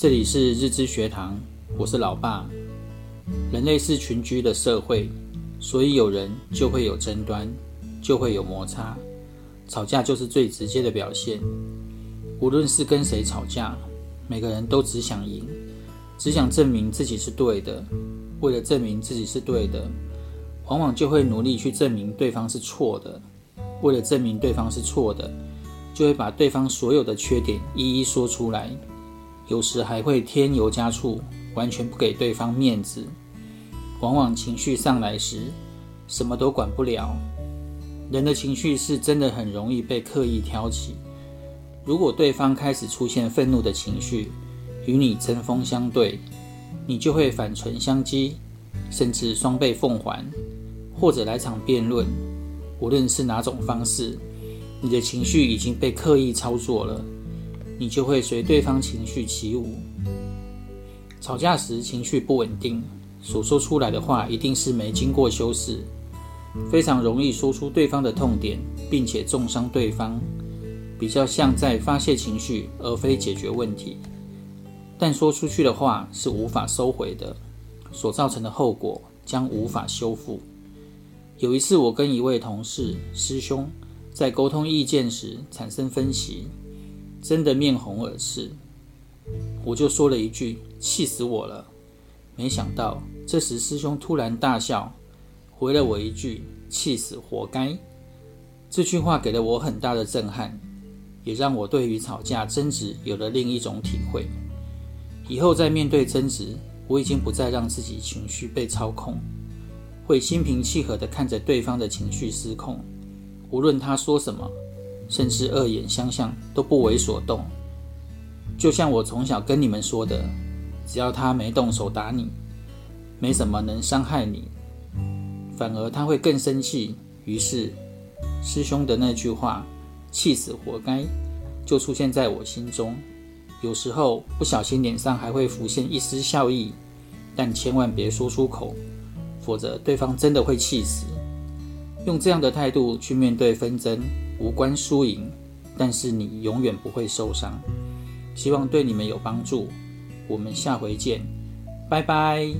这里是日知学堂，我是老爸。人类是群居的社会，所以有人就会有争端，就会有摩擦，吵架就是最直接的表现。无论是跟谁吵架，每个人都只想赢，只想证明自己是对的。为了证明自己是对的，往往就会努力去证明对方是错的。为了证明对方是错的，就会把对方所有的缺点一一说出来。有时还会添油加醋，完全不给对方面子。往往情绪上来时，什么都管不了。人的情绪是真的很容易被刻意挑起。如果对方开始出现愤怒的情绪，与你针锋相对，你就会反唇相讥，甚至双倍奉还，或者来场辩论。无论是哪种方式，你的情绪已经被刻意操作了。你就会随对方情绪起舞。吵架时情绪不稳定，所说出来的话一定是没经过修饰，非常容易说出对方的痛点，并且重伤对方，比较像在发泄情绪，而非解决问题。但说出去的话是无法收回的，所造成的后果将无法修复。有一次，我跟一位同事师兄在沟通意见时产生分歧。真的面红耳赤，我就说了一句：“气死我了！”没想到这时师兄突然大笑，回了我一句：“气死活该！”这句话给了我很大的震撼，也让我对于吵架争执有了另一种体会。以后在面对争执，我已经不再让自己情绪被操控，会心平气和地看着对方的情绪失控，无论他说什么。甚至恶言相向都不为所动，就像我从小跟你们说的，只要他没动手打你，没什么能伤害你，反而他会更生气。于是，师兄的那句话“气死活该”就出现在我心中。有时候不小心脸上还会浮现一丝笑意，但千万别说出口，否则对方真的会气死。用这样的态度去面对纷争无关输赢但是你永远不会受伤。希望对你们有帮助。我们下回见。拜拜。